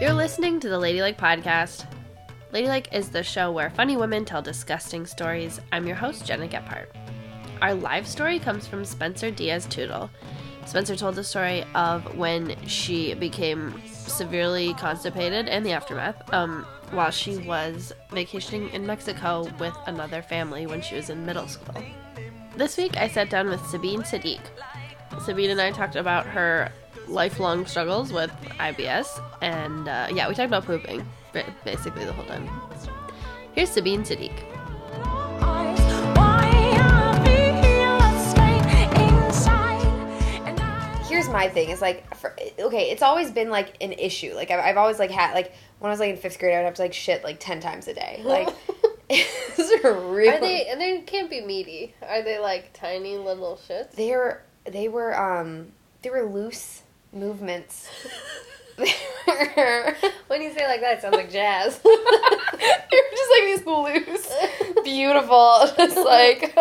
You're listening to the Ladylike Podcast. Ladylike is the show where funny women tell disgusting stories. I'm your host, Gena Gephart. Our live story comes from Spencer Diaz Tootle. Spencer told the story of when she became severely constipated and the aftermath um, while she was vacationing in Mexico with another family when she was in middle school. This week, I sat down with Sabeen Sadiq. Sabeen and I talked about her lifelong struggles with IBS, and uh, yeah, we talked about pooping basically the whole time. Here's Sabeen Sadiq. Here's my thing. It's like, for, okay, it's always been like an issue. Like I've, I've always like had like when I was like in fifth grade, I would have to like shit like ten times a day. Like it's real. Are they? And they can't be meaty. Are they like tiny little shits? They were they were um they were loose movements. They were- When you say like that, it sounds like jazz. they were just like these loose, beautiful, just like.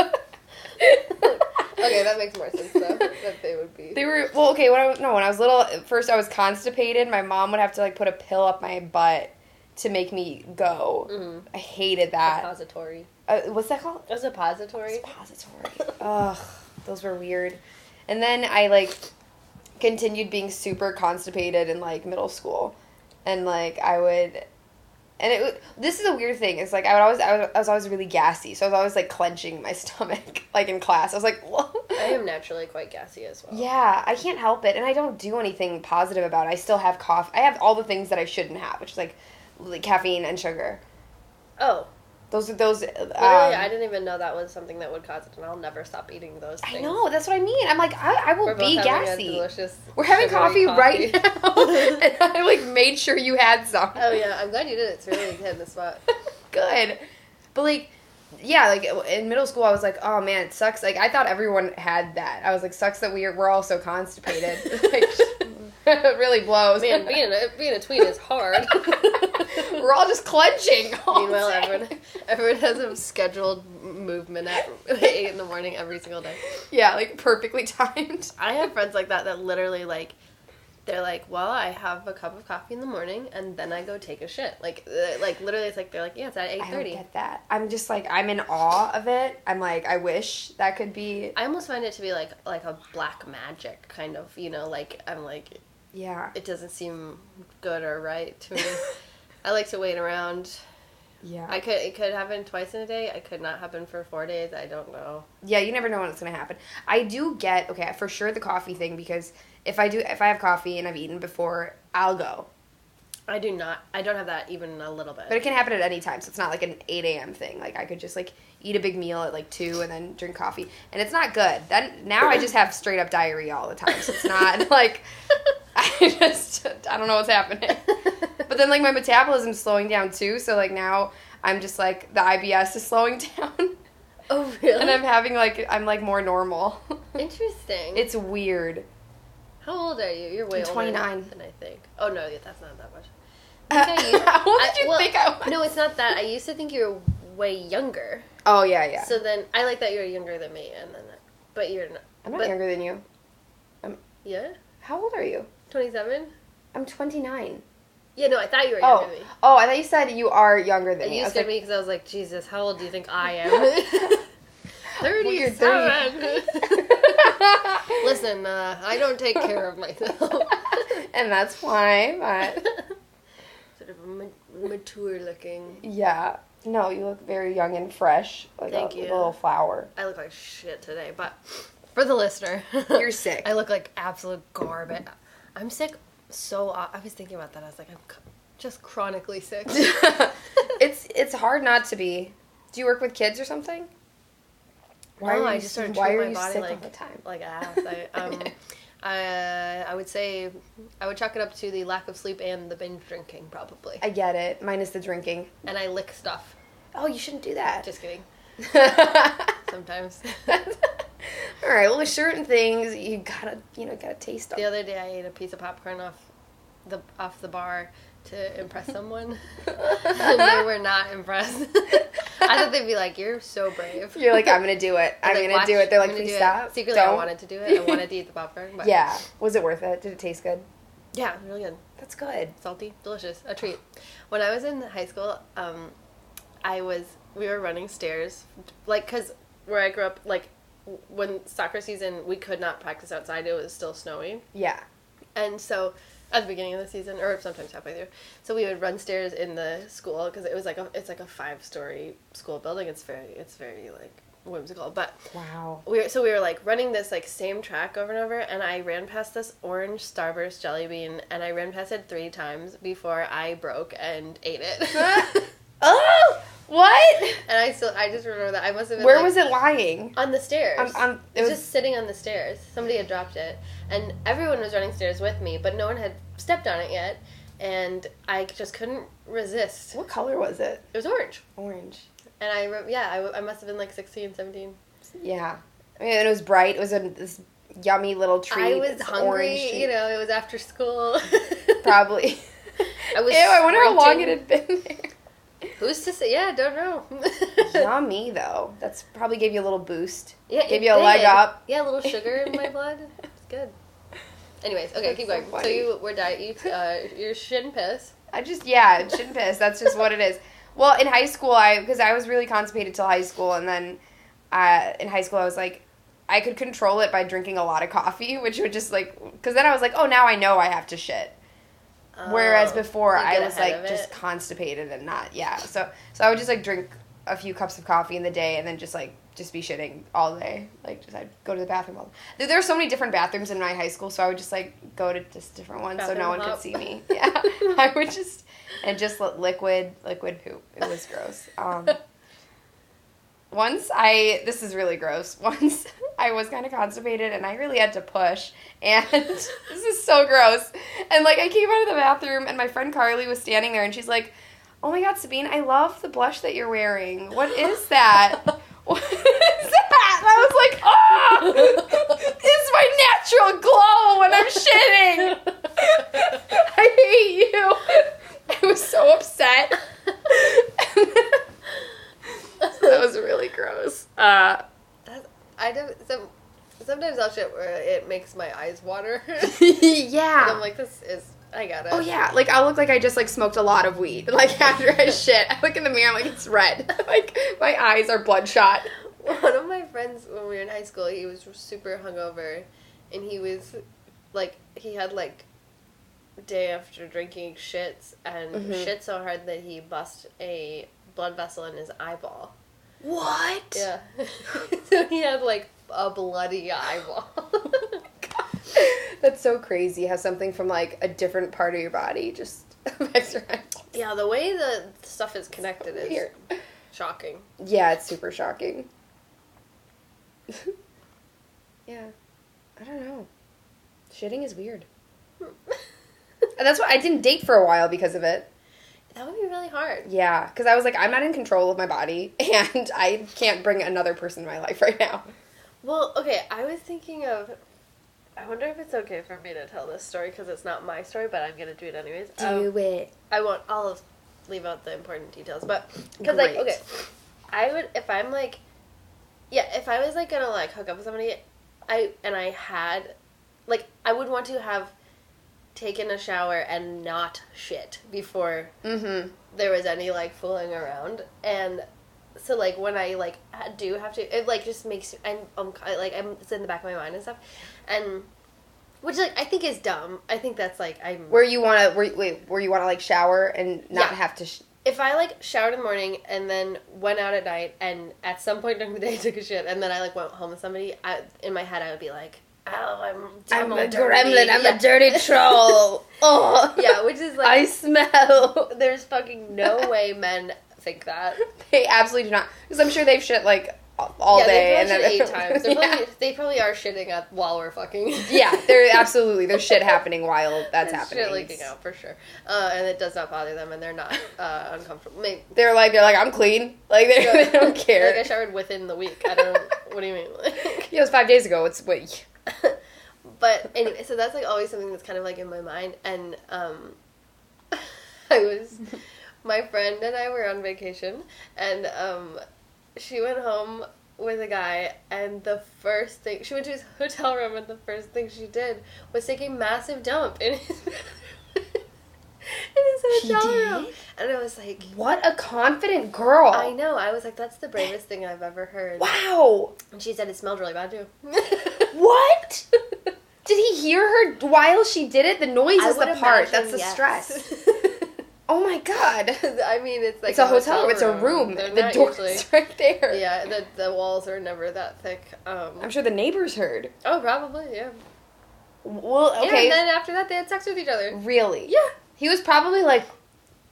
okay, that makes more sense though. That they would be. They were well, okay. When I was no, when I was little, at first I was constipated. My mom would have to like put a pill up my butt to make me go. Mhm. I hated that. Suppository. Uh, what's that called? A suppository. Suppository. Ugh, those were weird. And then I like continued being super constipated in like middle school, and like I would. And it would- this is a weird thing. It's like I would always I was, I was always really gassy, so I was always like clenching my stomach like in class. I was like, Whoa. I am naturally quite gassy as well. Yeah, I can't help it, and I don't do anything positive about it. I still have cough. I have all the things that I shouldn't have, which is like, like caffeine and sugar. Oh, Those are those. Um, I didn't even know that was something that would cause it, and I'll never stop eating those. I know. That's what I mean. I'm like, I, I will We're be gassy. delicious We're having sugary coffee, right now, and I like made sure you had some. oh yeah, I'm glad you did it. It's really hitting the spot. Good, but like, yeah, like in middle school, I was like, oh man, it sucks. Like I thought everyone had that. I was like, sucks that we're we're all so constipated. like, it really blows. Man, being a being a tween is hard. we're all just clenching. all Meanwhile, day. everyone everyone has a scheduled movement at eight in the morning every single day. Yeah, like perfectly timed. I have friends like that that literally like they're like, well, I have a cup of coffee in the morning and then I go take a shit. Like, uh, like literally, it's like they're like, yeah, it's at eight thirty. I don't get that. I'm just like I'm in awe of it. I'm like I wish that could be. I almost find it to be like like a black magic kind of, you know, like I'm like Yeah. it doesn't seem good or right to me. I like to wait around. Yeah. I could it could happen twice in a day. It could not happen for four days. I don't know. yeah, you never know when it's gonna happen. I do get okay for sure the coffee thing because if I do if I have coffee and I've eaten before, I'll go. I do not. I don't have that even a little bit. But it can happen at any time, so it's not like an eight a.m. thing. Like I could just like eat a big meal at like two and then drink coffee, and it's not good. Then now I just have straight up diarrhea all the time, so it's not like I just I don't know what's happening. But then like my metabolism's slowing down too, so like now I'm just like the IBS is slowing down, oh really? and I'm having like I'm like more normal. Interesting. it's weird. How old are you? You're way I'm older 29. than I think. Oh no, yeah, that's not that much. I think I used- How old did I- you well, think I was? No, it's not that. I used to think you were way younger. Oh yeah, yeah. So then I like that you're younger than me, and then but you're not. I'm not but- younger than you. I'm, Yeah, How old are you? Twenty seven. I'm 29. Yeah, no, I thought you were Oh, younger than me. oh, I thought you said you are younger than me. You I scared like, me because I was like, Jesus, how old do you think I am? Weird, Thirty-seven. Listen, uh, I don't take care of myself. and that's why. But sort of a ma- mature looking. yeah, no, you look very young and fresh, like Thank a, you. a little flower. I look like shit today, but for the listener, You're sick. I look like absolute garbage. I'm sick. So I was thinking about that. I was like, I'm just chronically sick. it's it's hard not to be. Do you work with kids or something? no, I just started why are my you body sick like all the time? like ass. I, um, I, I would say I would chalk it up to the lack of sleep and the binge drinking, probably. I get it. Minus the drinking. and I lick stuff. Oh, you shouldn't do that. Just kidding. all right. Well, there's certain things you gotta, you know, gotta taste them. the other day, I ate a piece of popcorn off the off the bar to impress someone, and they were not impressed. I thought they'd be like, "You're so brave." You're like, I'm gonna do it. I I'm was gonna "Watch, do it. They're like, please do it." stop. Secretly, I Don't. wanted to do it. I wanted to eat the popcorn. But Yeah. Was it worth it? Did it taste good? Yeah, really good. That's good. Salty, delicious, a treat. When I was in high school, um, I was we were running stairs, like because where I grew up, like when soccer season, we could not practice outside. It was still snowy, Yeah. and so at the beginning of the season, or sometimes halfway through, so we would run stairs in the school because it was like a it's like a five story school building. It's very it's very like whimsical, but Wow. we were, so we were like running this like same track over and over and i ran past this orange starburst jelly bean and i ran past it three times before i broke and ate it what? and i still i just remember that i must have been Where like, was it lying? on the stairs it it was was- just sitting on the stairs somebody had dropped it and everyone was running stairs with me but no one had stepped on it yet and i just couldn't resist What color was it? it was orange Orange. and i re- yeah I must have been like 16 17 Yeah. I mean, it was bright. It was a this yummy little treat. i was hungry you know it was after school Probably. I was Ew, I wonder how long it had been there. Who's to say? Yeah, don't know. Yummy though. That's probably gave you a little boost. Yeah, Gave you a leg up. Yeah, a little sugar in my blood. It's good. Anyways, okay, That's keep so going. So, you were diet. You uh, you're shin piss. I just yeah, shin piss. That's just what it is. Well, in high school, I because I was really constipated till high school, and then uh, in high school, I was like, I could control it by drinking a lot of coffee, which would just like because then I was like, oh, now I know I have to shit. Whereas Oh, before, I was like just constipated and not yeah. So so I would just like drink a few cups of coffee in the day, and then just like just be shitting all day. Like just I'd go to the bathroom all. There, there were so many different bathrooms in my high school, so I would just like go to just different ones so no one hop. could see me. Yeah, I would just and just liquid liquid poop. It was gross. Um, once I this is really gross. Once I was kind of constipated and I really had to push and this is so gross. And like I came out of the bathroom and my friend Carly was standing there and she's like, "Oh my god, Sabeen, I love the blush that you're wearing. What is that?" What is that? And I was like, oh, it's my natural glow when I'm shitting. I hate you. I was so upset. that was really gross. Uh, I don't. Some, sometimes I'll shit where it makes my eyes water. yeah. and I'm like, this is. I got it. Oh yeah, like I look like I just like smoked a lot of weed. Like after I shit, I look in the mirror, I'm like it's red. like my eyes are bloodshot. One of my friends when we were in high school, he was super hungover, and he was like he had like day after drinking shits and Mhm. shit so hard that he bust a blood vessel in his eyeball. What? Yeah, so he had like a bloody eyeball. That's so crazy how something from like a different part of your body just affects your eyes. yeah, the way the stuff is connected is Weird. shocking. Yeah, it's super shocking. yeah. I don't know. Shitting is weird. Hmm. And that's why I didn't date for a while because of it. That would be really hard. Yeah, because I was like, I'm not in control of my body, and I can't bring another person in my life right now. Well, okay, I was thinking of. I wonder if it's okay for me to tell this story because it's not my story, but I'm gonna do it anyways. Um, it. I won't. I'll leave out the important details, but because like okay, I would if I'm like, yeah, if I was like gonna like hook up with somebody, I and I had, like, I would want to have taken a shower and not shit before Mm-hmm. there was any like fooling around and so like when i like do have to it like just makes i'm, I'm like i'm it's in the back of my mind and stuff and which like i think is dumb i think that's like i'm Where you want to, where, wait, where you want to like shower and not Yeah. have to. Sh- if i like showered in the morning and then went out at night and at some point during the day took a shit and then i like went home with somebody I, in my head i would be like oh i'm, I'm, a dirty. gremlin. I'm Yeah. a dirty troll. oh. yeah which is like I smell. there's fucking no way men think that They absolutely do not, because I'm sure they've shit like all yeah, day and probably then eight times. They're yeah. probably, they probably are shitting up while we're fucking. yeah, they're absolutely there's shit happening while that's There's happening. Shit leaking out for sure, uh, and it does not bother them, and they're not uh, uncomfortable. Maybe, They're like they're like I'm clean. Like they, they don't care. Like I showered within the week. I don't. what do you mean? Like, Yeah, it was five days ago. It's wait. But anyway, so that's like always something that's kind of like in my mind, and um, I was, my friend and I were on vacation, and um, she went home with a guy, and the first thing she went to his hotel room, and the first thing she did was take a massive dump in his She hotel did? room, and I was like, What a confident girl. I know. I was like, that's the bravest thing I've ever heard. Wow. And she said it smelled really bad too. What? Did he hear her while she did it? The noise I is the part. That's the yes. stress. Oh my god. I mean, it's like it's a hotel room. It's a room. They're The door's usually- right there. Yeah, the the walls are never that thick. Um, I'm sure the neighbors heard. oh, probably, yeah. Well, Yeah, okay. and then after that, they had sex with each other. really? Yeah. He was probably like,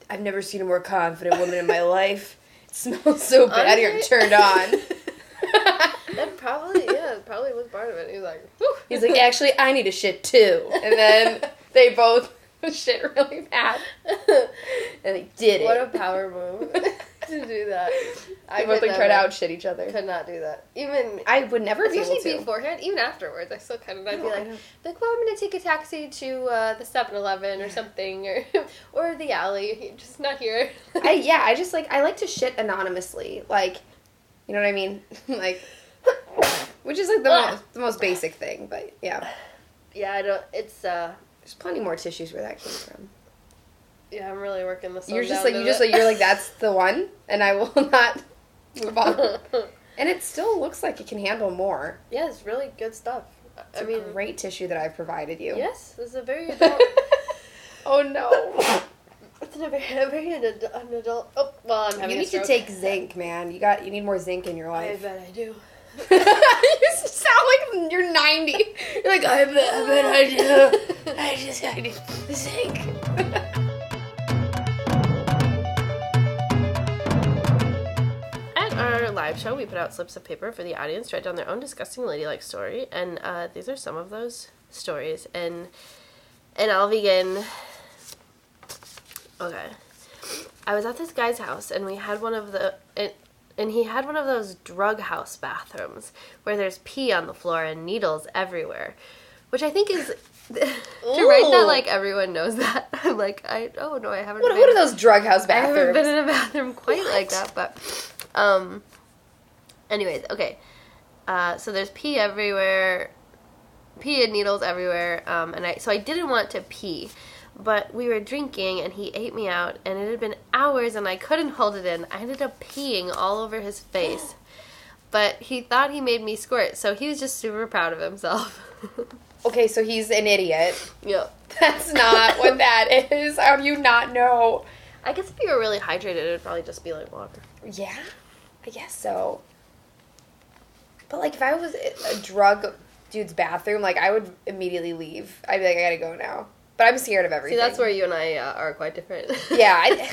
I've never seen a more confident woman in my life. It smells so bad. Honestly- Turned on. That probably, yeah, probably was part of it. He was like, Whew. He's like, actually, I need a shit too. And then they both shit really bad. And they did it. what a power move to do that. I both like try to outshit each other. Could not do that. Even I would never be able to. beforehand, even afterwards, I still kind of I'd be No, I like, like, well, I'm gonna take a taxi to uh, the 7-Eleven or something, or or the alley, just not here. I yeah, I just like I like to shit anonymously, like, you know what I mean, like, which is like the most the most basic thing, but yeah, yeah, I don't. It's uh, there's plenty more tissues where that came from. Yeah, I'm really working this. You're just like you just like you're like that's the one, and I will not move on. And it still looks like it can handle more. yeah, it's really good stuff. It's I mean, great tissue that I've provided you. yes, this is a very adult. oh no. it's a very, a very an adult. Oh, well, I'm You having a need to take zinc, man. You got you need more zinc in your life. I bet I do. you sound like you're 90. You're like, I bet, I bet I do. I just, I need zinc. Our live show, we put out slips of paper for the audience to write down their own disgusting ladylike story, and uh, these are some of those stories. And and I'll begin. Okay, I was at this guy's house, and we had one of the and, and he had one of those drug house bathrooms where there's pee on the floor and needles everywhere, which I think is. to write that like everyone knows that I'm like I oh no I haven't What, what are those drug house bathrooms? I haven't been in a bathroom quite like that, but um. Anyways, okay. Uh, so there's pee everywhere, pee and needles everywhere, um, and I so I didn't want to pee, but we were drinking and he ate me out, and it had been hours and I couldn't hold it in. I ended up peeing all over his face, but he thought he made me squirt, so he was just super proud of himself. okay, so he's an idiot. yeah. That's not what that is. How do you not know? I guess if you were really hydrated, it would probably just be like water. Yeah, I guess so. But like, if I was a drug dude's bathroom, like I would immediately leave. I'd be like, I gotta go now. But I'm scared of everything. See, that's where you and I uh, are quite different. Yeah, I,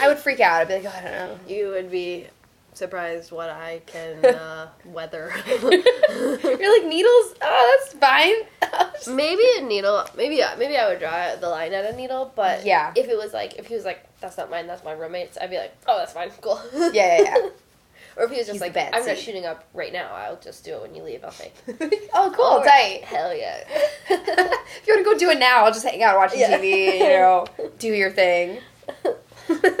I would freak out. I'd be like, oh, I don't know. You would be surprised what I can uh, weather. You're like needles. Oh, that's fine. maybe a needle. Maybe yeah, maybe I would draw the line at a needle. But Yeah. if it was like if he was like that's not mine, that's my roommate's, I'd be like, oh, that's fine, cool. yeah, yeah, yeah. Or if he was just He's like, I'm not shooting up right now. I'll just do it when you leave. I'll say, oh, cool, "All tight. right, Hell yeah. if you want to go do it now, I'll just hang out watching Yeah. TV. You know, do your thing.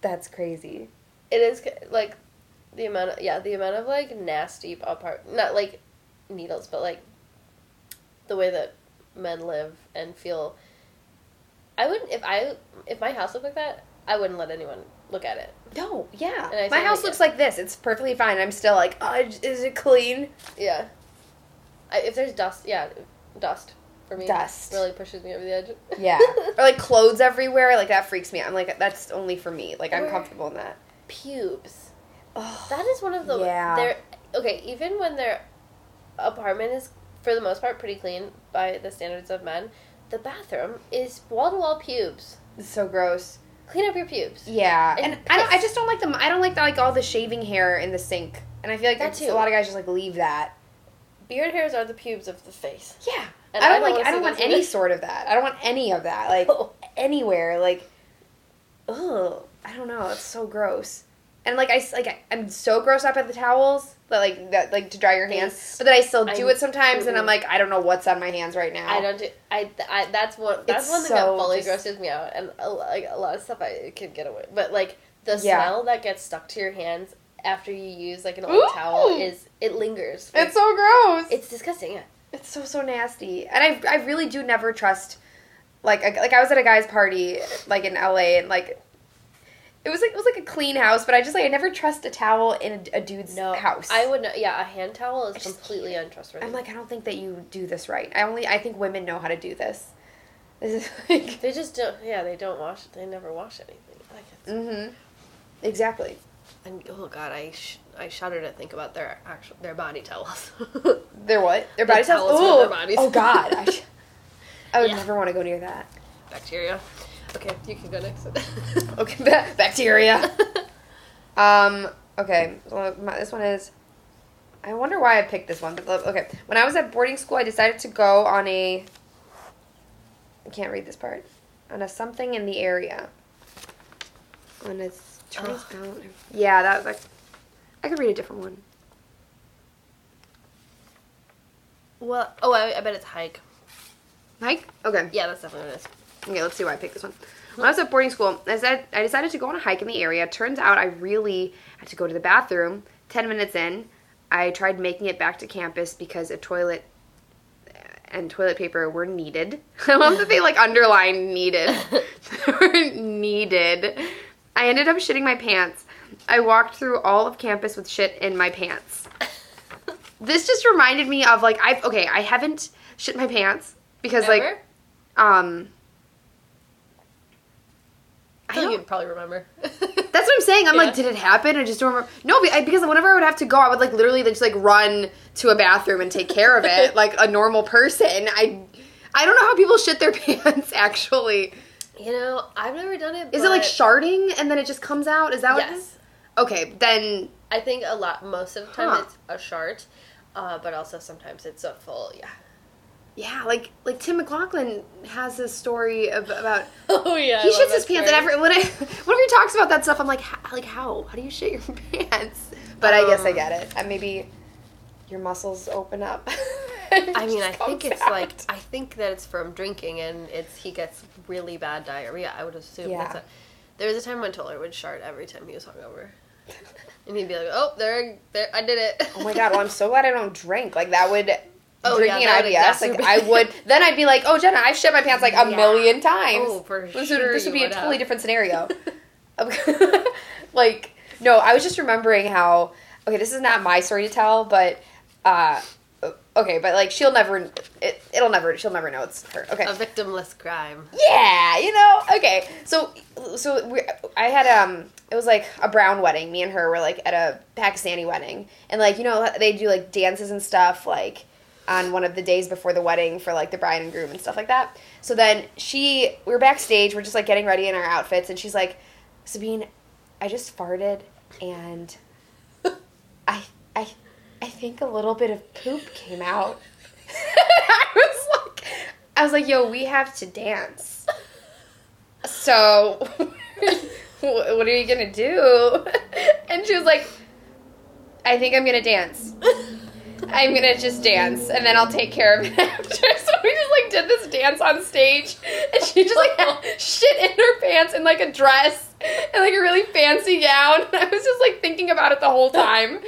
That's crazy. it is like the amount of yeah the amount of like nasty apart not like needles but like the way that men live and feel i wouldn't if i if my house looked like that i wouldn't let anyone look at it No, yeah. My house looks like this. It's perfectly fine. I'm still like, oh, is it clean? yeah I, if there's dust yeah dust for me Dust. really pushes me over the edge Yeah. or like clothes everywhere. Like that freaks me out. I'm like, that's only for me. Like I'm Or- comfortable in that. pubes Oh, that is one of the Yeah. their okay even when their apartment is for the most part pretty clean by the standards of men the bathroom is wall to wall pubes it's so gross. Clean up your pubes Yeah, And and, I don't. I just don't like them. I don't like the, like all the shaving hair in the sink. And I feel like That too. a lot of guys just like leave that. beard hairs are the pubes of the face Yeah. And I I don't don't like. I don't want any either. sort of that. I don't want any of that. Like Oh. anywhere. Like, ugh. I don't know. It's so gross. And like I like I, I'm so grossed up at the towels that like that like to dry your hands, Yes. but then I still do I'm- it sometimes, and I'm like I don't know what's on my hands right now. I don't do. I, I that's one. That's It's one thing so that fully just- grosses me out, and a, like a lot of stuff I can get away. But like the Yeah. smell that gets stuck to your hands after you use like an old Ooh. towel is it lingers. It's so gross. it's disgusting. It's so so nasty, and I I really do never trust. Like like I was at a guy's party like in LA and like. It was like it was like a clean house, but I just like I never trust a towel in a, a dude's No house. I would not. Yeah, a hand towel is just completely untrustworthy. I'm like I don't think that you do this right. I only I think women know how to do this. This is like they just don't. Yeah, they don't wash. They never wash anything. Like mm-hmm. Exactly. and oh god, I sh- I shudder to think about their actual their body towels. Their what? Their The body towels. towels bodies. Oh God. I, sh- I would Yeah. never want to go near that. Bacteria. Okay, you can go next. Okay, ba- bacteria. Um. Okay. This one is. I wonder why I picked this one, but okay. When I was at boarding school, I decided to go on a. I can't read this part. On a something in the area. On a turns out. Yeah, that was like. I could read a different one. well, oh, I, I bet it's hike. Hike. Okay. Yeah, that's definitely what it is. Okay, let's see why I picked this one. When I was at boarding school, I said I decided to go on a hike in the area. Turns out I really had to go to the bathroom. Ten minutes in, I tried making it back to campus because a toilet and toilet paper were needed. I love that they like underline needed. needed. I ended up shitting my pants. I walked through all of campus with shit in my pants. This just reminded me of like I've okay, I haven't shit my pants because like um I I feel like you'd probably remember. that's what I'm saying. I'm Yeah. like, did it happen? I just don't remember. No, because whenever I would have to go, I would like literally just like run to a bathroom and take care of it like a normal person. I, I don't know how people shit their pants. Actually, you know, I've never done it. is it like sharding and then it just comes out? Is that what? It is? Yes, Okay, then I think a lot. Most of the time, Huh. it's a shart, uh, but also sometimes it's a full. Yeah. Yeah, like like Tim McLaughlin has this story of, about Oh yeah. he shits his pants and every when I whenever he talks about that stuff, I'm like, how, like how? How do you shit your pants? But I guess I Um, get it. And maybe your muscles open up. I mean, I think it's like. I think that it's from drinking, and it's he gets really bad diarrhea. I would assume. Yeah. That's a, there was a time when Toller would shart every time he was hungover, and he'd be like, "Oh, there, there, I did it." Oh my god! Well, I'm so glad I don't drink. Like that would Oh, drinking yeah, an IBS. Like I would. Then I'd be like, oh Gena, I've shit my pants like a Yeah. million times. Oh, for this sure Would, this would be a totally have. different scenario. like no, I was just remembering how. Okay, this is not my story to tell, but. uh Okay, but like she'll never, it, it'll never, she'll never know it's her. Okay, a victimless crime. yeah, you know. Okay, so so we, I had um, it was like a brown wedding. Me and her were like at a Pakistani wedding, and like you know they do like dances and stuff like on one of the days before the wedding for like the bride and groom and stuff like that. So then she, we were backstage, we're just like getting ready in our outfits, and she's like, Sabeen, I just farted and I I I think a little bit of poop came out. I was like I was like, yo, we have to dance. So what are you gonna do? And she was like, I think I'm gonna dance. I'm gonna just dance and then I'll take care of it after. So we just like did this dance on stage and she just like had shit in her pants and like a dress and like a really fancy gown. And I was just like thinking about it the whole time.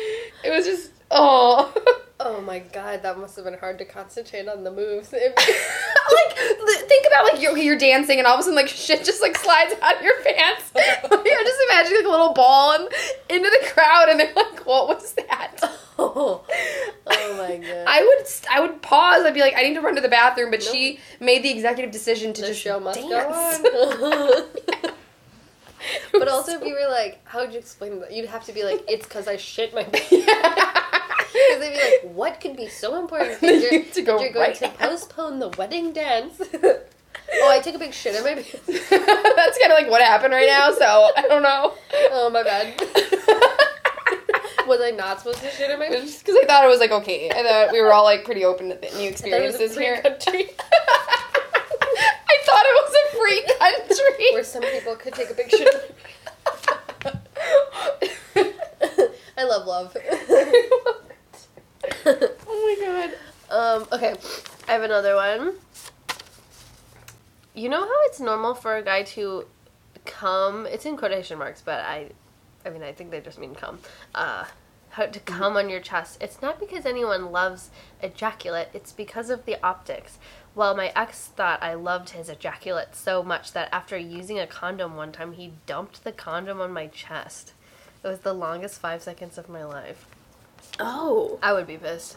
It was just oh Oh my god, that must have been hard to concentrate on the moves. like think about like you're, you're dancing and all of a sudden like shit just like slides out of your pants. yeah, just imagine like a little ball and into the crowd and they're like, "What was that?" oh, oh my god. I would I would pause. I'd be like, "I need to run to the bathroom," but she made the executive decision to the just show must dance. go on. but also, if you were like, how would you explain that? You'd have to be like, it's because I shit my pants. Because they'd be like, what could be so important that you're, To go you're going right to now. postpone the wedding dance? oh, I took a big shit in my pants. That's kind of like what happened right now. So I don't know. Oh, my bad. Was I not supposed to shit in my pants? Because I thought it was like okay. I thought we were all like pretty open to the new I thought it was a experiences here. country I thought it was a free country. where some people could take a big shit. in my pants. I love love. Um, okay, I have another one. You know how it's normal for a guy to come, it's in quotation marks, but I I mean, I think they just mean come. Uh, how to come on your chest. It's not because anyone loves ejaculate. It's because of the optics. Well, my ex thought I loved his ejaculate so much that after using a condom one time, he dumped the condom on my chest. It was the longest five seconds of my life. Oh. I would be pissed.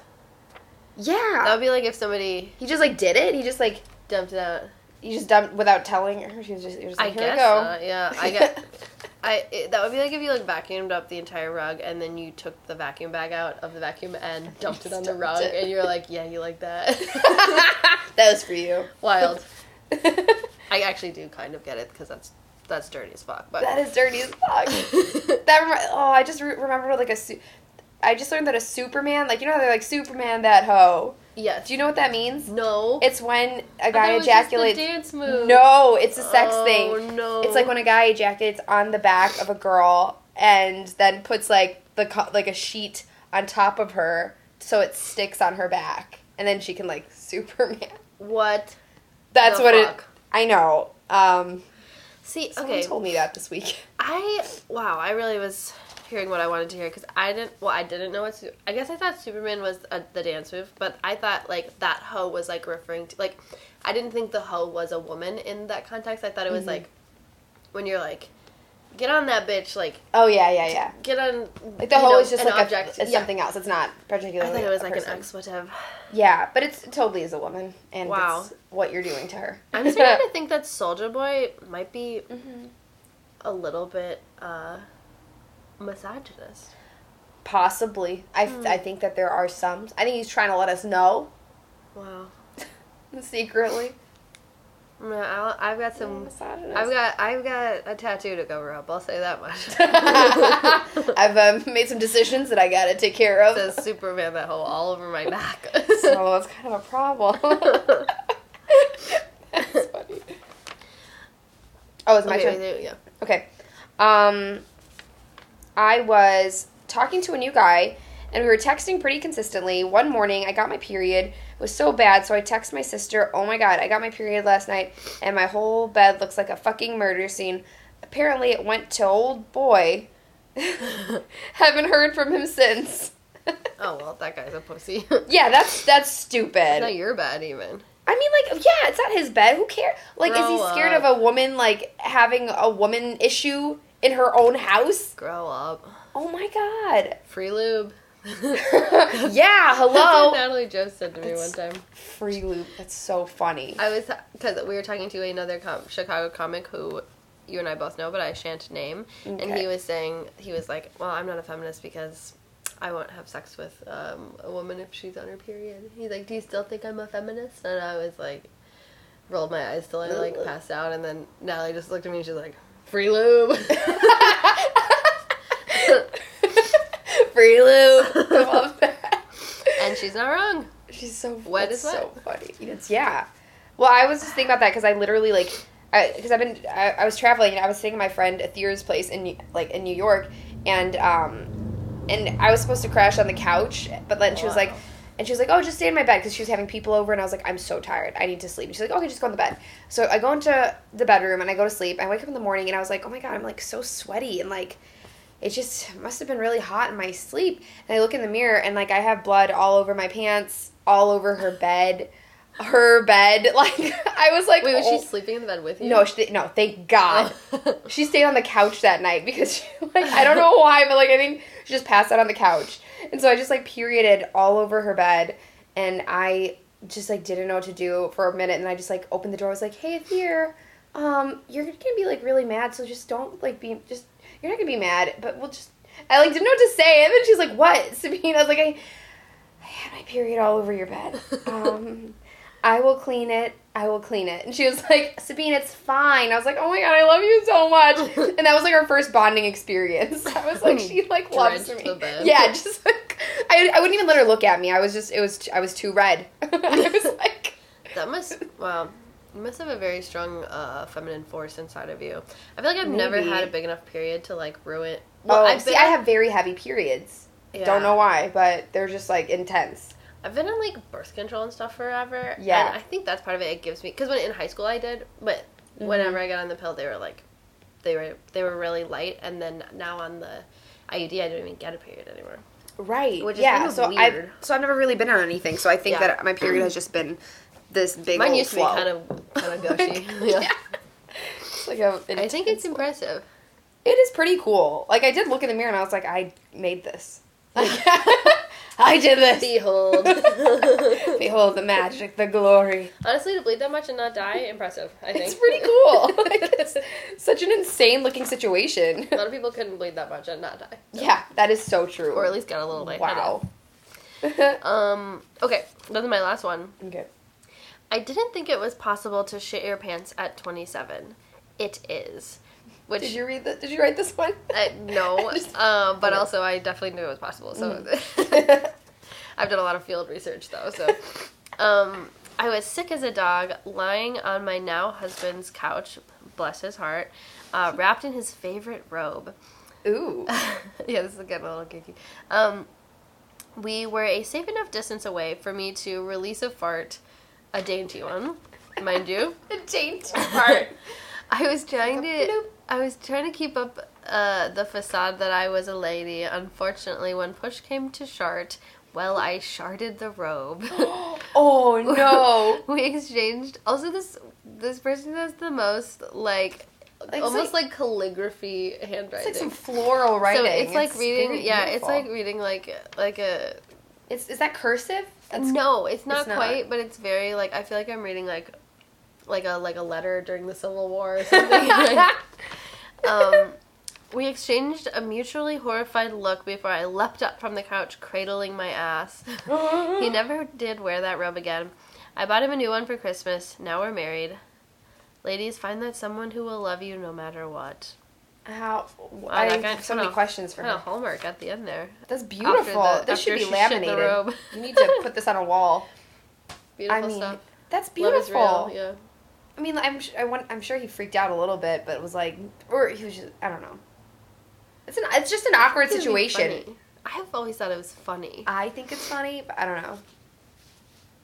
Yeah. That would be like if somebody he just like did it. He just like dumped it out. you just dumped without telling her. She was just, was just I like, here guess. we go. yeah, I get. I it, that would be like if you like vacuumed up the entire rug and then you took the vacuum bag out of the vacuum and dumped it on the Dumped rug it. and you're like, yeah, you like that. that was for you. Wild. I actually do kind of get it because that's that's dirty as fuck. But that is dirty as fuck. that remi- oh, I just re- remember like a su- I just learned that a Superman, like you know how they're like Superman that hoe. yes. Do you know what that means? No. It's when a guy it was just the ejaculates. dance move. No, it's a sex thing. oh, thing. no. It's like when a guy ejaculates on the back of a girl and then puts like the co- like a sheet on top of her so it sticks on her back and then she can like Superman. what. That's what fuck? it. I know. Um, See, someone okay. told me that this week. I wow, I really was hearing what I wanted to hear because I didn't. Well, I didn't know what. Su- I guess I thought Superman was a, the dance move, but I thought like that hoe was like referring to like. I didn't think the hoe was a woman in that context. I thought it was Mhm. like when you're like, get on that bitch, like Oh yeah, yeah, yeah. get on. Like the hoe know, is just an like object. a, it's yeah. something else. It's not particularly. I thought it was like an expletive. Yeah, but it's it totally is a woman, and Wow. it's what you're doing to her. I'm starting to think that Soulja Boy might be Mhm. a little bit uh, misogynist. Possibly, I Hmm. I think that there are some. I think he's trying to let us know Wow. secretly. I'll, I've got some. I've got I've got a tattoo to cover up. I'll say that much. I've um, made some decisions that I gotta take care of. It says Superman that hole all over my back. so that's kind of a problem. that's funny. Oh, it's my okay, turn. there- yeah. Okay. Um, I was talking to a new guy, and we were texting pretty consistently. One morning, I got my period. It was so bad, so I text my sister, "Oh my god, I got my period last night, and my whole bed looks like a fucking murder scene." Apparently, it went to old boy. Haven't heard from him since. Oh well, that guy's a pussy. yeah, that's that's stupid. It's not your bed even. I mean, like, yeah, it's not his bed. Who cares? Like, is he scared up. of a woman like having a woman issue in her own house? Grow up. Oh my god. Free lube. yeah, That's hello. what Natalie Joe said to me That's- one time. Free loop. That's so funny. I was because we were talking to another com- Chicago comic who you and I both know, but I shan't name, Okay. and he was saying he was like, "Well, I'm not a feminist because I won't have sex with um, a woman if she's on her period." He's like, "Do you still think I'm a feminist?" And I was like, rolled my eyes till I like passed out, and then Natalie just looked at me and she's like, "Free lube." Free loop. I love that. and she's not wrong. She's so Wet is so wet. funny. It's yeah. Well, I was just thinking about that because I literally like, because I've been I, I was traveling and I was staying at my friend Athir's place in like in New York, and um, and I was supposed to crash on the couch, but then she was like. And she was like, "Oh, just stay in my bed," because she was having people over, and I was like, "I'm so tired. I need to sleep." And she's like, "Okay, just go in the bed." So I go into the bedroom and I go to sleep. I wake up in the morning and I was like, "Oh my god, I'm like so sweaty and like it just must have been really hot in my sleep. And I look in the mirror and like I have blood all over my pants, all over her bed, her bed. Like I was like, Wait, was oh. she sleeping in the bed with you? No, she, no, thank God. She stayed on the couch that night because she, like I don't know why, but like I think she just passed out on the couch. And so I just like perioded all over her bed and I just like didn't know what to do for a minute and I just like opened the door. I was like, "Hey, here, um, you're to be like really mad, so just don't like be just you're not to be mad, but we'll just I like didn't know what to say. And then she's like, "What?" Sabeen, I was like, "I I had my period all over your bed." Um I will clean it. I will clean it. And she was like, Sabeen, it's fine. I was like, oh my god, I love you so much. And that was like our first bonding experience. I was like, she like loves me. Yeah, just like I, I wouldn't even let her look at me. I was just it was I was too red. I was like, That must wow. You must have a very strong uh, feminine force inside of you. I feel like I've never had a big enough period to like ruin. oh, I've see, been I have very heavy periods. yeah. Don't know why, but they're just like intense. I've been on like birth control and stuff forever. Yeah. and I think that's part of it. It gives me because when in high school I did, but Mm-hmm. whenever I got on the pill, they were like, they were they were really light, and then now on the IUD, I don't even get a period anymore. Right. Which is yeah. kind of so. I so I've never really been on anything. So I think Yeah. that my period has just been this big. Mine used to be kind of kind of gushy. yeah. It's like a, I think it's impressive. it is pretty cool. Like I did look in the mirror and I was like, I made this. Like, I did this. Behold. Behold the magic, the glory. Honestly, to bleed that much and not die, impressive. I think It's pretty cool. like, it's such an insane looking situation. A lot of people couldn't bleed that much and not die, Yeah, that is so true. or at least get a little lightheaded. wow. Um. Okay, that's my last one. okay. I didn't think it was possible to shit your pants at 27. It is. Which Did you read the? Did you write this one? Uh, no, I um, but also I definitely knew it was possible. So Mm. I've done a lot of field research though. So um, I was sick as a dog, lying on my now husband's couch, bless his heart, uh, wrapped in his favorite robe. Ooh. yeah, this is getting a little geeky. Um, we were a safe enough distance away for me to release a fart, a dainty one, mind you. a dainty part. I was trying Like to. I was trying to keep up uh, the facade that I was a lady. Unfortunately, when push came to shart, well, I sharted the robe. oh no. we exchanged. Also, this this person has the most like, Like, almost like- like, calligraphy handwriting. It's like some floral writing. So it's like reading. Yeah, it's like reading like like a. It's is that cursive? That's no, it's not it's not. quite, but it's very like I feel like I'm reading like like a like a letter during the Civil War or something. um, we exchanged a mutually horrified look before I leapt up from the couch, cradling my ass. he never did wear that robe again. I bought him a new one for Christmas. Now we're married. Ladies, find that someone who will love you no matter what. How? Wow, I have so many kinda- questions for Kind her. hallmark at the end there. That's beautiful. The- this should be she shit the laminated. You need to put this on a wall. Beautiful I mean, stuff. that's beautiful. real. Yeah. I mean, I'm sh- I want, I'm sure he freaked out a little bit, but it was like, or he was just I don't know. It's an it's just an awkward It's gonna be situation. I have always thought it was funny. I think it's funny, but I don't know.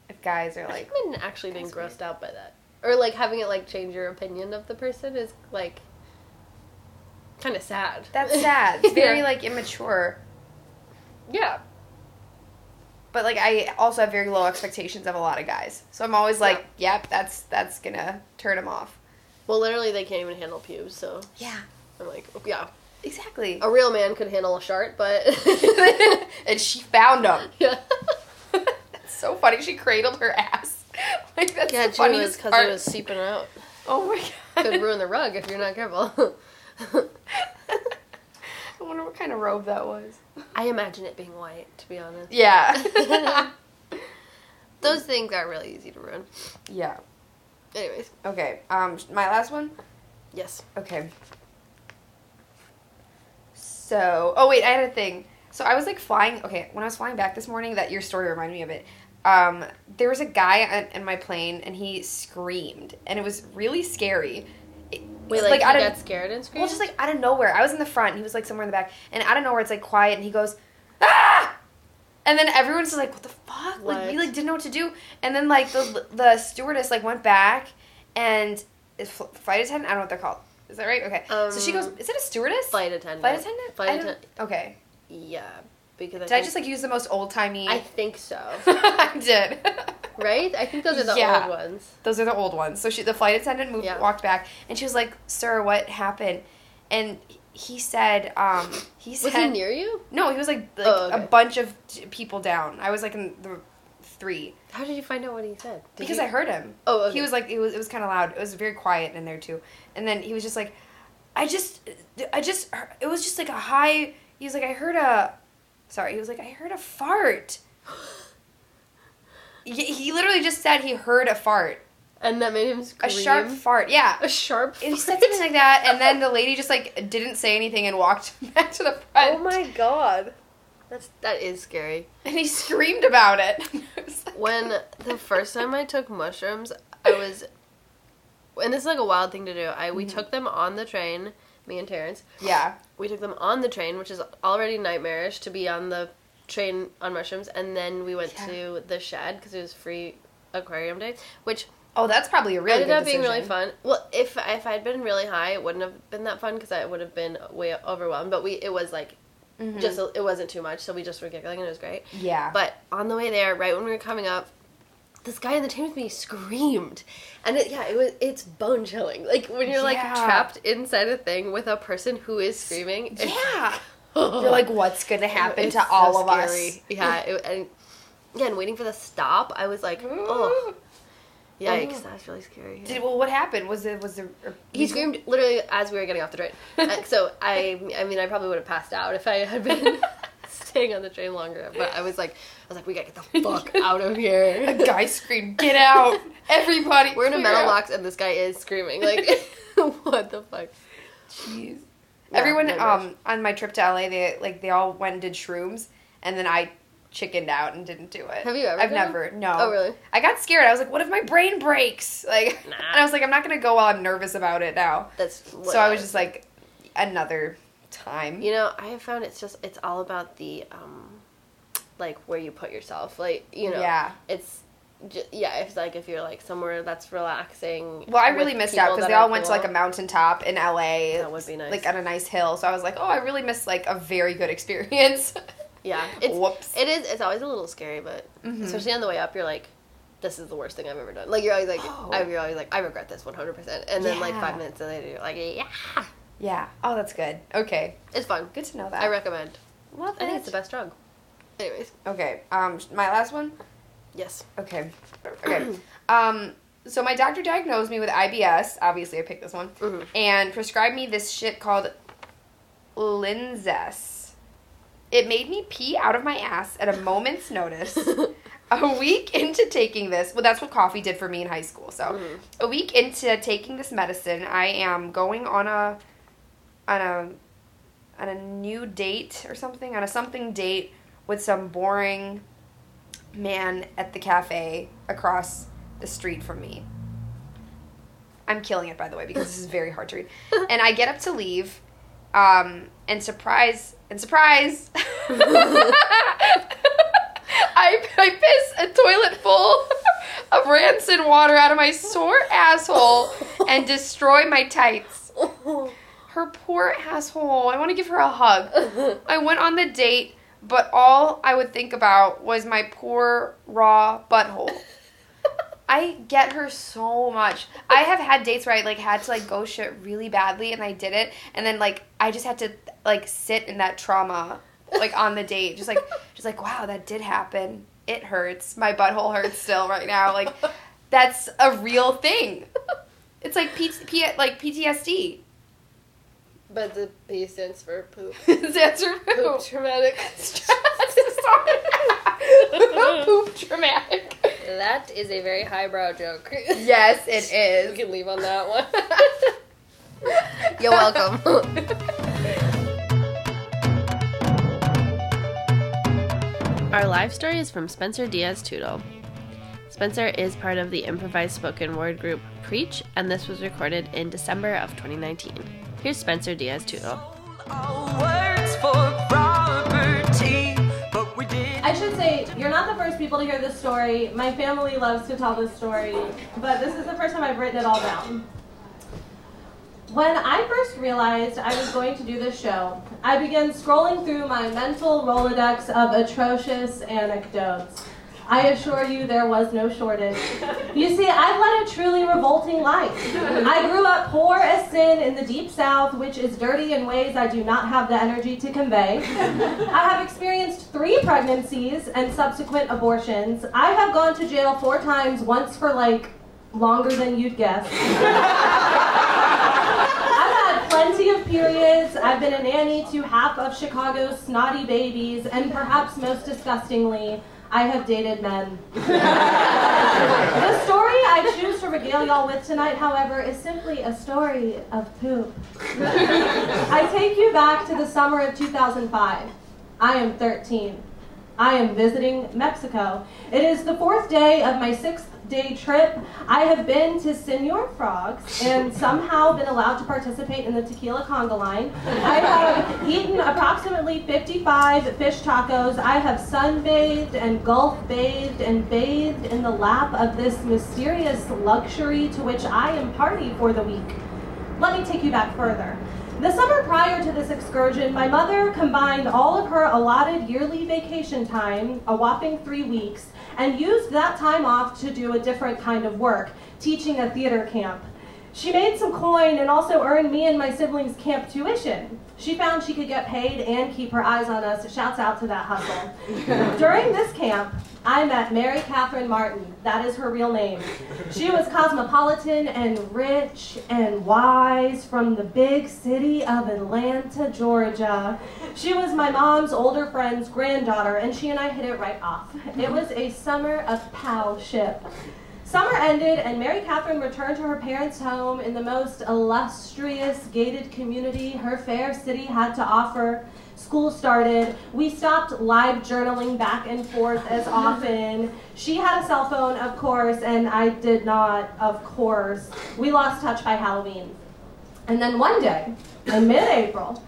If guys are like, actually being grossed out by that, or like having it like change your opinion of the person is like kind of sad. that's sad. It's very Yeah. like immature. yeah. But like I also have very low expectations of a lot of guys, so I'm always like, yep, that's that's gonna turn them off. Well, literally, they can't even handle pubes, so Yeah, I'm like, oh, yeah, exactly. a real man could handle a shart, but and she found him. yeah, It's so funny. She cradled her ass. Like that's yeah, the funniest because it was seeping out. Oh my god. Could ruin the rug if you're not careful. I wonder what kind of robe that was. I imagine it being white, to be honest. Yeah. Those things are really easy to ruin. yeah. Anyways, Okay. Um, my last one. yes. Okay. So, oh wait, I had a thing. So I was like flying. Okay, when I was flying back this morning, that your story reminded me of it. Um, there was a guy on, in my plane, and he screamed, and it was really scary. Wait, it's like, out of- got scared and screamed? Well, just like out of nowhere. I was in the front. And he was like somewhere in the back, and out of nowhere, it's like quiet, and he goes, "Ah!" And then everyone's just like, "What the fuck?" Like we like didn't know what to do. And then like the the stewardess like went back, and flight attendant. I don't know what they're called. Is that right? Okay. so she goes, Um, "Is it a stewardess?" flight attendant. Flight attendant. Flight attendant. Okay. Yeah, because I Did I just like use the most old timey? I think so. I did. right? I think those are the Yeah. old ones. Those are the old ones. So she, the flight attendant, moved, Yeah. walked back, and she was like, "Sir, what happened?" And he said, um, he said, Was he near you? No, he was like, like Oh, a bunch of people down. I was like in the three How did you find out what he said? Did because you- I heard him. Oh, okay. He was like, it was it was kind of loud. It was very quiet in there too. And then he was just like, I just, I just, it was just like a high. He was like, I heard a, sorry. He was like, I heard a fart. He, he literally just said he heard a fart, and that made him a sharp fart. Yeah. A sharp. And he said something like that, and then the lady just like didn't say anything and walked back to the front. Oh my god, that's that is scary. And he screamed about it. Like- When the first time I took mushrooms, I was, and this is like a wild thing to do. I we Mhm. took them on the train. Me and Terrence. yeah, We took them on the train, which is already nightmarish to be on the train on mushrooms, and then we went Yeah. to the Shedd because it was free aquarium day, which Oh, that's probably a It really ended up being really fun. Well, if if I'd been really high, it wouldn't have been that fun because I would have been way overwhelmed. But we it was like Mhm. just it wasn't too much, so we just were giggling and it was great. yeah. But on the way there, right when we were coming up, this guy in the train with me screamed, and it, yeah, it was it's bone chilling. Like when you're like trapped inside a thing with a person who is screaming. yeah. You're like, what's gonna happen It's to so all of scary. us? Yeah, it, and yeah, and waiting for the stop, I was like, oh, yikes, that's really scary. Did, well, what happened? Was it was there? He screamed literally as we were getting off the train. Uh, so I, I mean, I probably would have passed out if I had been staying on the train longer. But I was like, I was like, we gotta get the fuck out of here. A guy screamed, "Get out! Everybody!" We're in a metal out." box and this guy is screaming. Like, what the fuck? Jeez. Yeah, Everyone um on my trip to LA, they like they all went and did shrooms, and then I chickened out and didn't do it. Have you ever I've never. No. Oh, really? I got scared. I was like, "What if my brain breaks?" Like, Nah. and I was like, "I'm not gonna go while I'm nervous about it now." That's So I was just like, another time. You know, I have found it's just it's all about the um, like where you put yourself. Like you know, Yeah. it's. just, yeah, it's like if you're like somewhere that's relaxing. Well, I really missed out because they all went to like a mountaintop in LA. That would be nice. Like on a nice hill. So I was like, oh, I really missed like a very good experience. Yeah, it's Whoops. it is. It's always a little scary, but Mhm. especially on the way up, you're like, "This is the worst thing I've ever done." Like you're always like, Oh. I, "You're always like, I regret this 100." percent And then like five minutes later, you're like, "Yeah, yeah. Oh, that's good. Okay. it's fun. Good to know that. I recommend. Love I think it's the best drug." Anyways, Okay. Um, my last one. yes. Okay. Okay. um, so my doctor diagnosed me with IBS. Obviously, I picked this one, Mhm. and prescribed me this shit called Linzess. It made me pee out of my ass at a moment's notice. a week into taking this, well, that's what coffee did for me in high school. So, Mhm. a week into taking this medicine, I am going on a on a on a new date or something on a something date with some boring man at the cafe across the street from me. I'm killing it by the way because this is very hard to read. And I get up to leave um and surprise and surprise I, I piss a toilet full of rancid water out of my sore asshole and destroy my tights. Her poor asshole. I want to give her a hug. I went on the date, but all I would think about was my poor raw butthole. I get her so much. I have had dates where I like had to like go shit really badly and I did it and then like I just had to like sit in that trauma like on the date. Just like just like wow, that did happen. It hurts. My butthole hurts still right now. Like that's a real thing. It's like P- P- like PTSD. But the P stands for poop. That's her Poop poop. traumatic. poop dramatic. that is a very highbrow joke. Yes, it is. We can leave on that one. You're welcome. Our live story is from Spencer Diaz Tootle. Spencer is part of the improvised spoken word group Preach, and this was recorded in December of 2019. Here's Spencer Diaz Tootle. I should say, you're not the first people to hear this story. My family loves to tell this story, but this is the first time I've written it all down. When I first realized I was going to do this show, I began scrolling through my mental Rolodex of atrocious anecdotes. I assure you there was no shortage. You see, I've led a truly revolting life. I grew up poor as sin in the deep south, which is dirty in ways I do not have the energy to convey. I have experienced three pregnancies and subsequent abortions. I have gone to jail four times, once for like longer than you'd guess. I've had plenty of periods. I've been a nanny to half of Chicago's snotty babies, and perhaps most disgustingly, I have dated men. the story I choose to regale y'all with tonight, however, is simply a story of poop. I take you back to the summer of 2005. I am 13. I am visiting Mexico. It is the fourth day of my sixth day trip, I have been to Senor Frogs and somehow been allowed to participate in the tequila conga line. I have eaten approximately 55 fish tacos. I have sunbathed and gulf bathed and bathed in the lap of this mysterious luxury to which I am party for the week. Let me take you back further. The summer prior to this excursion, my mother combined all of her allotted yearly vacation time, a whopping three weeks, and used that time off to do a different kind of work, teaching a theater camp. She made some coin and also earned me and my siblings camp tuition. She found she could get paid and keep her eyes on us. Shouts out to that hustle. During this camp, I met Mary Catherine Martin. That is her real name. She was cosmopolitan and rich and wise from the big city of Atlanta, Georgia. She was my mom's older friend's granddaughter, and she and I hit it right off. It was a summer of palship. Summer ended, and Mary Catherine returned to her parents' home in the most illustrious gated community her fair city had to offer. School started. We stopped live journaling back and forth as often. She had a cell phone, of course, and I did not, of course. We lost touch by Halloween. And then one day, in mid April,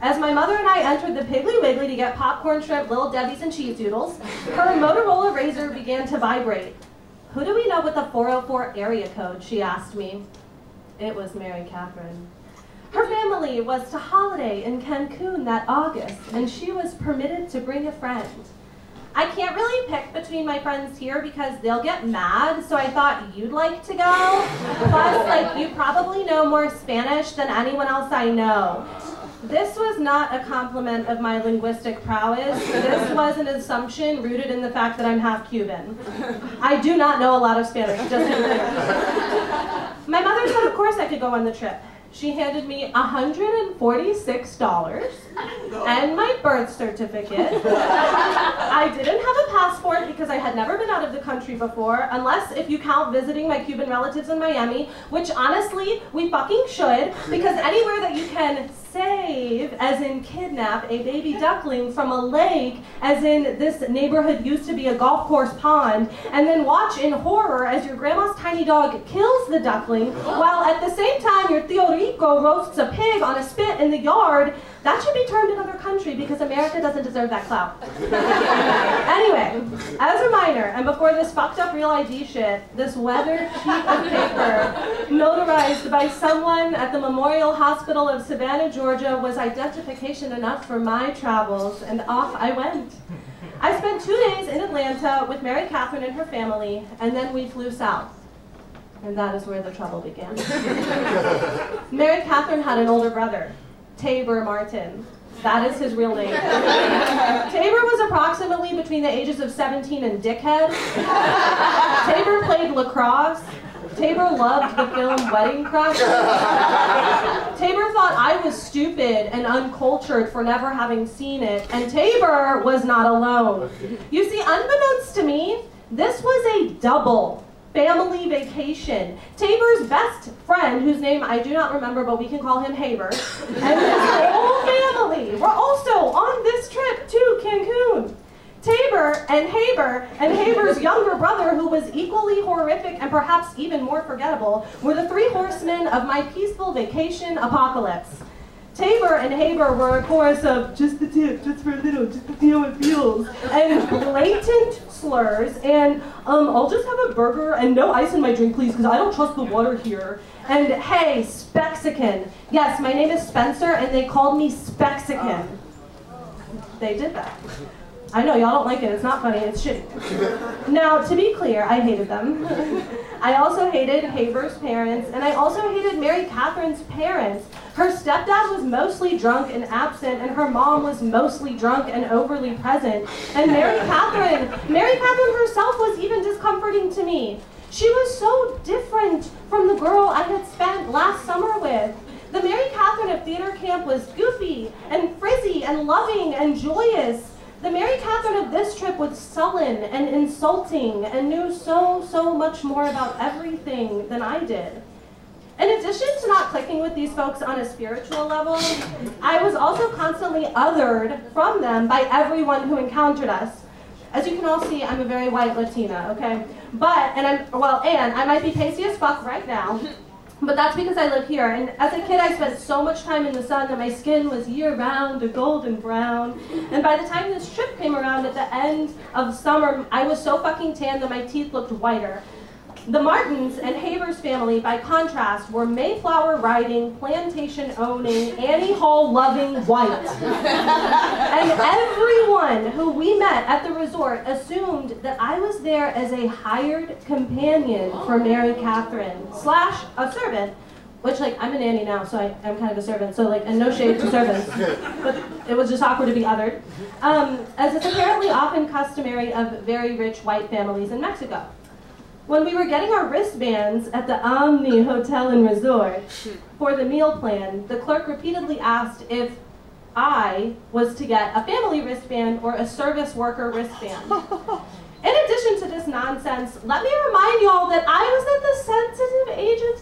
as my mother and I entered the Piggly Wiggly to get popcorn, shrimp, Little Debbie's, and cheese doodles, her Motorola Razr began to vibrate. Who do we know with the 404 area code? She asked me. It was Mary Catherine. Her family was to holiday in Cancun that August, and she was permitted to bring a friend. I can't really pick between my friends here because they'll get mad, so I thought you'd like to go. Plus, like, you probably know more Spanish than anyone else I know. This was not a compliment of my linguistic prowess. This was an assumption rooted in the fact that I'm half Cuban. I do not know a lot of Spanish, just to clear. My mother said, of course, I could go on the trip. She handed me $146 and my birth certificate. I didn't have a passport because I had never been out of the country before, unless if you count visiting my Cuban relatives in Miami, which honestly, we fucking should, because anywhere that you can save, as in kidnap, a baby duckling from a lake, as in this neighborhood used to be a golf course pond, and then watch in horror as your grandma's tiny dog kills the duckling, while at the same time your Tio Rico roasts a pig on a spit in the yard, that should be termed another country because America doesn't deserve that clout. anyway, as a minor, and before this fucked up real ID shit, this weathered sheet of paper, notarized by someone at the Memorial Hospital of Savannah, Georgia, was identification enough for my travels, and off I went. I spent two days in Atlanta with Mary Catherine and her family, and then we flew south. And that is where the trouble began. Mary Catherine had an older brother, Tabor Martin. That is his real name. Tabor was approximately between the ages of 17 and dickhead. Tabor played lacrosse. Tabor loved the film Wedding Crush. Tabor thought I was stupid and uncultured for never having seen it, and Tabor was not alone. You see, unbeknownst to me, this was a double family vacation. Tabor's best friend, whose name I do not remember, but we can call him Haber, and his whole family were also on this trip to Cancun. Tabor and Haber and Haber's younger brother, who was equally horrific and perhaps even more forgettable, were the three horsemen of my peaceful vacation apocalypse. Tabor and Haber were a chorus of just the tip, just for a little, just to how it feels, and blatant slurs, and um, I'll just have a burger and no ice in my drink, please, because I don't trust the water here. And hey, Spexican. Yes, my name is Spencer, and they called me Spexican. They did that. I know, y'all don't like it. It's not funny. It's shitty. Now, to be clear, I hated them. I also hated Haber's parents, and I also hated Mary Catherine's parents. Her stepdad was mostly drunk and absent, and her mom was mostly drunk and overly present. And Mary Catherine, Mary Catherine herself was even discomforting to me. She was so different from the girl I had spent last summer with. The Mary Catherine of theater camp was goofy and frizzy and loving and joyous. The Mary Catherine of this trip was sullen and insulting and knew so, so much more about everything than I did. In addition to not clicking with these folks on a spiritual level, I was also constantly othered from them by everyone who encountered us. As you can all see, I'm a very white Latina, okay? But, and I'm, well, and I might be pasty as fuck right now, but that's because I live here. And as a kid, I spent so much time in the sun that my skin was year round a golden brown. And by the time this trip came around at the end of summer, I was so fucking tan that my teeth looked whiter. The Martins and Habers family, by contrast, were Mayflower riding, plantation owning, Annie Hall loving white. and everyone who we met at the resort assumed that I was there as a hired companion for Mary Catherine, slash a servant. Which, like, I'm a nanny now, so I, I'm kind of a servant, so, like, and no shade to servants. But it was just awkward to be othered. Um, as is apparently often customary of very rich white families in Mexico. When we were getting our wristbands at the Omni Hotel and Resort for the meal plan, the clerk repeatedly asked if I was to get a family wristband or a service worker wristband. In addition to this nonsense, let me remind y'all that I was at the sensitive age of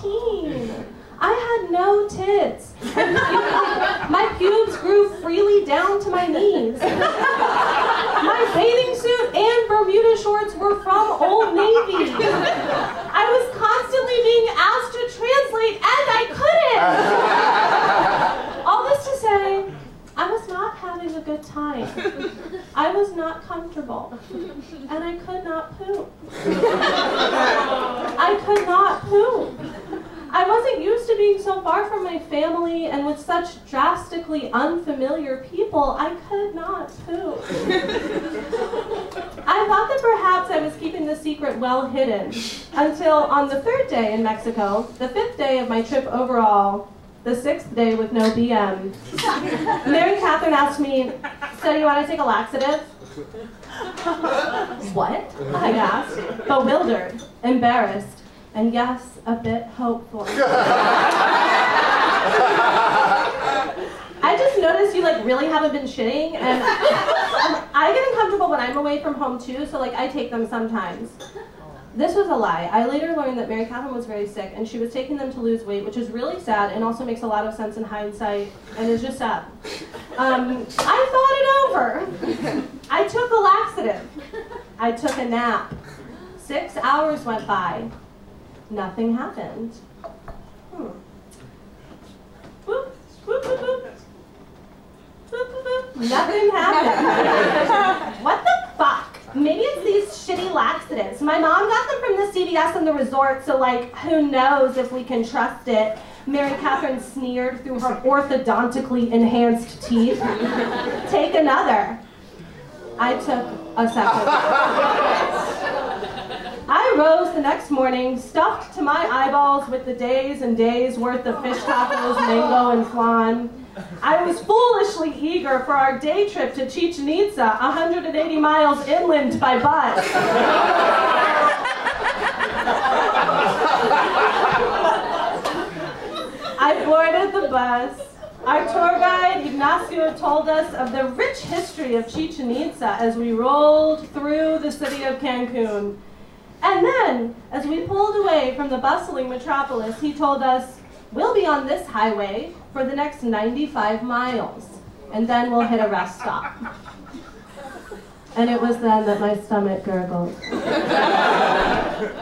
13. I had no tits. my pubes grew freely down to my knees. My bathing suit and Bermuda shorts were from Old Navy. I was constantly being asked to translate, and I couldn't. All this to say, I was not having a good time. I was not comfortable. And I could not poop. I could not poop. I wasn't used to being so far from my family and with such drastically unfamiliar people. I could not poop. I thought that perhaps I was keeping the secret well hidden until on the third day in Mexico, the fifth day of my trip overall, the sixth day with no BM, Mary Catherine asked me, So, you want to take a laxative? what? I asked, bewildered, embarrassed and yes, a bit hopeful. I just noticed you like really haven't been shitting, and I get uncomfortable when I'm away from home too. So like I take them sometimes. This was a lie. I later learned that Mary Catherine was very sick, and she was taking them to lose weight, which is really sad and also makes a lot of sense in hindsight, and is just sad. Um, I thought it over. I took a laxative. I took a nap. Six hours went by nothing happened. Hmm. Nothing happened. what the fuck? Maybe it's these shitty laxatives. My mom got them from the CVS in the resort, so like, who knows if we can trust it. Mary Catherine sneered through her orthodontically enhanced teeth. Take another. I took a second. I rose the next morning, stuffed to my eyeballs with the days and days worth of fish tacos, mango, and flan. I was foolishly eager for our day trip to Chichen Itza, 180 miles inland by bus. I boarded the bus. Our tour guide, Ignacio, told us of the rich history of Chichen Itza as we rolled through the city of Cancun. And then, as we pulled away from the bustling metropolis, he told us, We'll be on this highway for the next 95 miles, and then we'll hit a rest stop. And it was then that my stomach gurgled.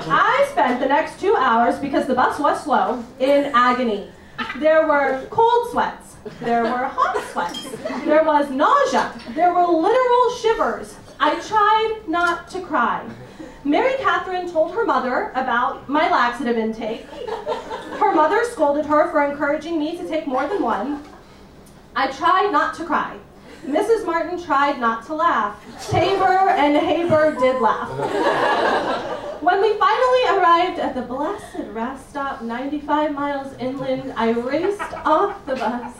I spent the next two hours, because the bus was slow, in agony. There were cold sweats. There were hot sweats. There was nausea. There were literal shivers. I tried not to cry. Mary Catherine told her mother about my laxative intake. Her mother scolded her for encouraging me to take more than one. I tried not to cry. Mrs. Martin tried not to laugh. Tabor and Haber did laugh. When we finally arrived at the blessed rest stop 95 miles inland, I raced off the bus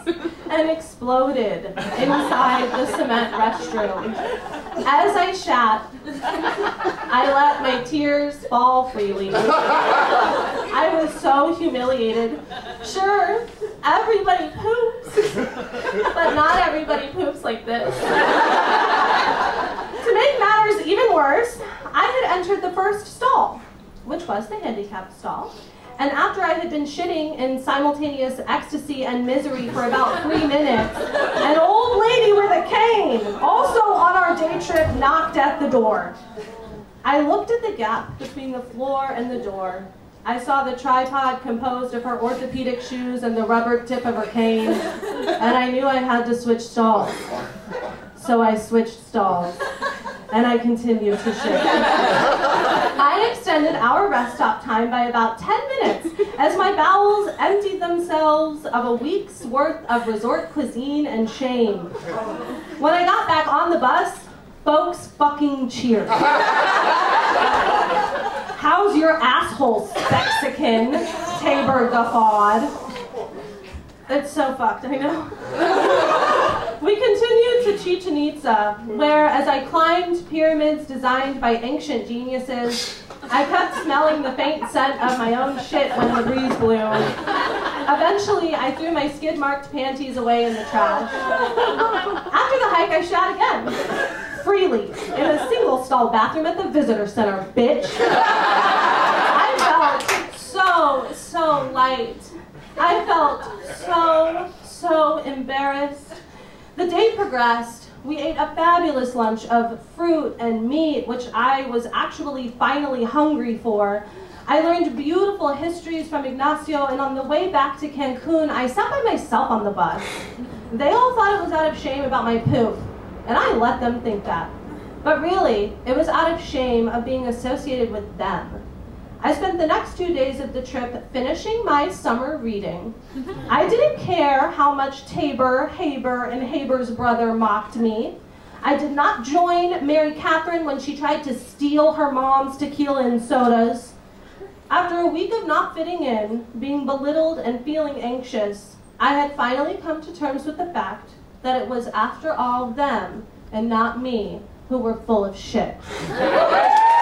and exploded inside the cement restroom. As I shat, I let my tears fall freely. I was so humiliated. Sure, everybody poops, but not everybody poops like this. Make matters even worse, I had entered the first stall, which was the handicapped stall. And after I had been shitting in simultaneous ecstasy and misery for about three minutes, an old lady with a cane, also on our day trip, knocked at the door. I looked at the gap between the floor and the door. I saw the tripod composed of her orthopedic shoes and the rubber tip of her cane, and I knew I had to switch stalls. So I switched stalls, and I continued to shit. I extended our rest stop time by about 10 minutes as my bowels emptied themselves of a week's worth of resort cuisine and shame. When I got back on the bus, folks fucking cheered. How's your asshole, Mexican? Tabor guffawed. It's so fucked, I know. We continued to Chichen Itza, where, as I climbed pyramids designed by ancient geniuses, I kept smelling the faint scent of my own shit when the breeze blew. Eventually, I threw my skid marked panties away in the trash. After the hike, I shot again. Freely, in a single stall bathroom at the visitor center, bitch. I felt so, so light. I felt so, so embarrassed. The day progressed. We ate a fabulous lunch of fruit and meat, which I was actually finally hungry for. I learned beautiful histories from Ignacio, and on the way back to Cancun, I sat by myself on the bus. They all thought it was out of shame about my poop, and I let them think that. But really, it was out of shame of being associated with them. I spent the next two days of the trip finishing my summer reading. Mm-hmm. I didn't care how much Tabor, Haber, and Haber's brother mocked me. I did not join Mary Catherine when she tried to steal her mom's tequila and sodas. After a week of not fitting in, being belittled, and feeling anxious, I had finally come to terms with the fact that it was, after all, them and not me who were full of shit.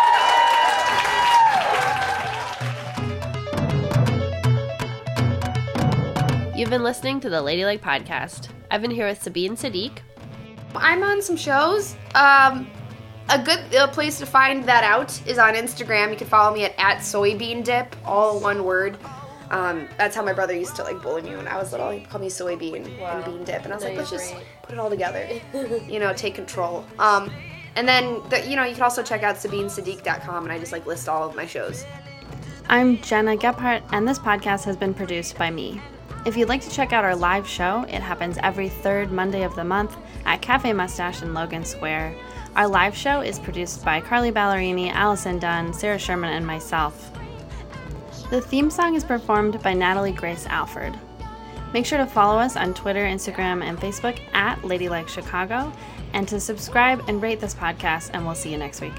You've been listening to the Ladylike Podcast. I've been here with Sabeen Sadiq. I'm on some shows. Um, a good uh, place to find that out is on Instagram. You can follow me at, at soybean dip, all one word. Um, that's how my brother used to like bully me when I was little. He'd call me soybean Wow. and bean dip, and I was No, like, let's you're just great. put it all together. you know, take control. Um, and then the, you know you can also check out SabeenSadiq.com, and I just like list all of my shows. I'm Gena Gephart, and this podcast has been produced by me. If you'd like to check out our live show, it happens every third Monday of the month at Cafe Mustache in Logan Square. Our live show is produced by Carly Ballerini, Allison Dunn, Sarah Sherman, and myself. The theme song is performed by Natalie Grace Alford. Make sure to follow us on Twitter, Instagram, and Facebook at Ladylike Chicago, and to subscribe and rate this podcast, and we'll see you next week.